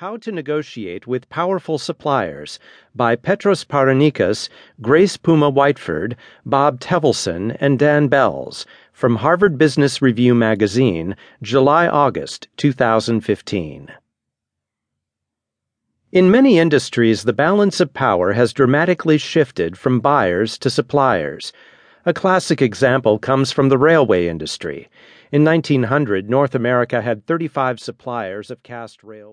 How to Negotiate with Powerful Suppliers by Petros Paranikas, Grace Puma Whiteford, Bob Tevelson, and Dan Belz from Harvard Business Review Magazine, July August 2015. In many industries, the balance of power has dramatically shifted from buyers to suppliers. A classic example comes from the railway industry. In 1900, North America had 35 suppliers of cast rail.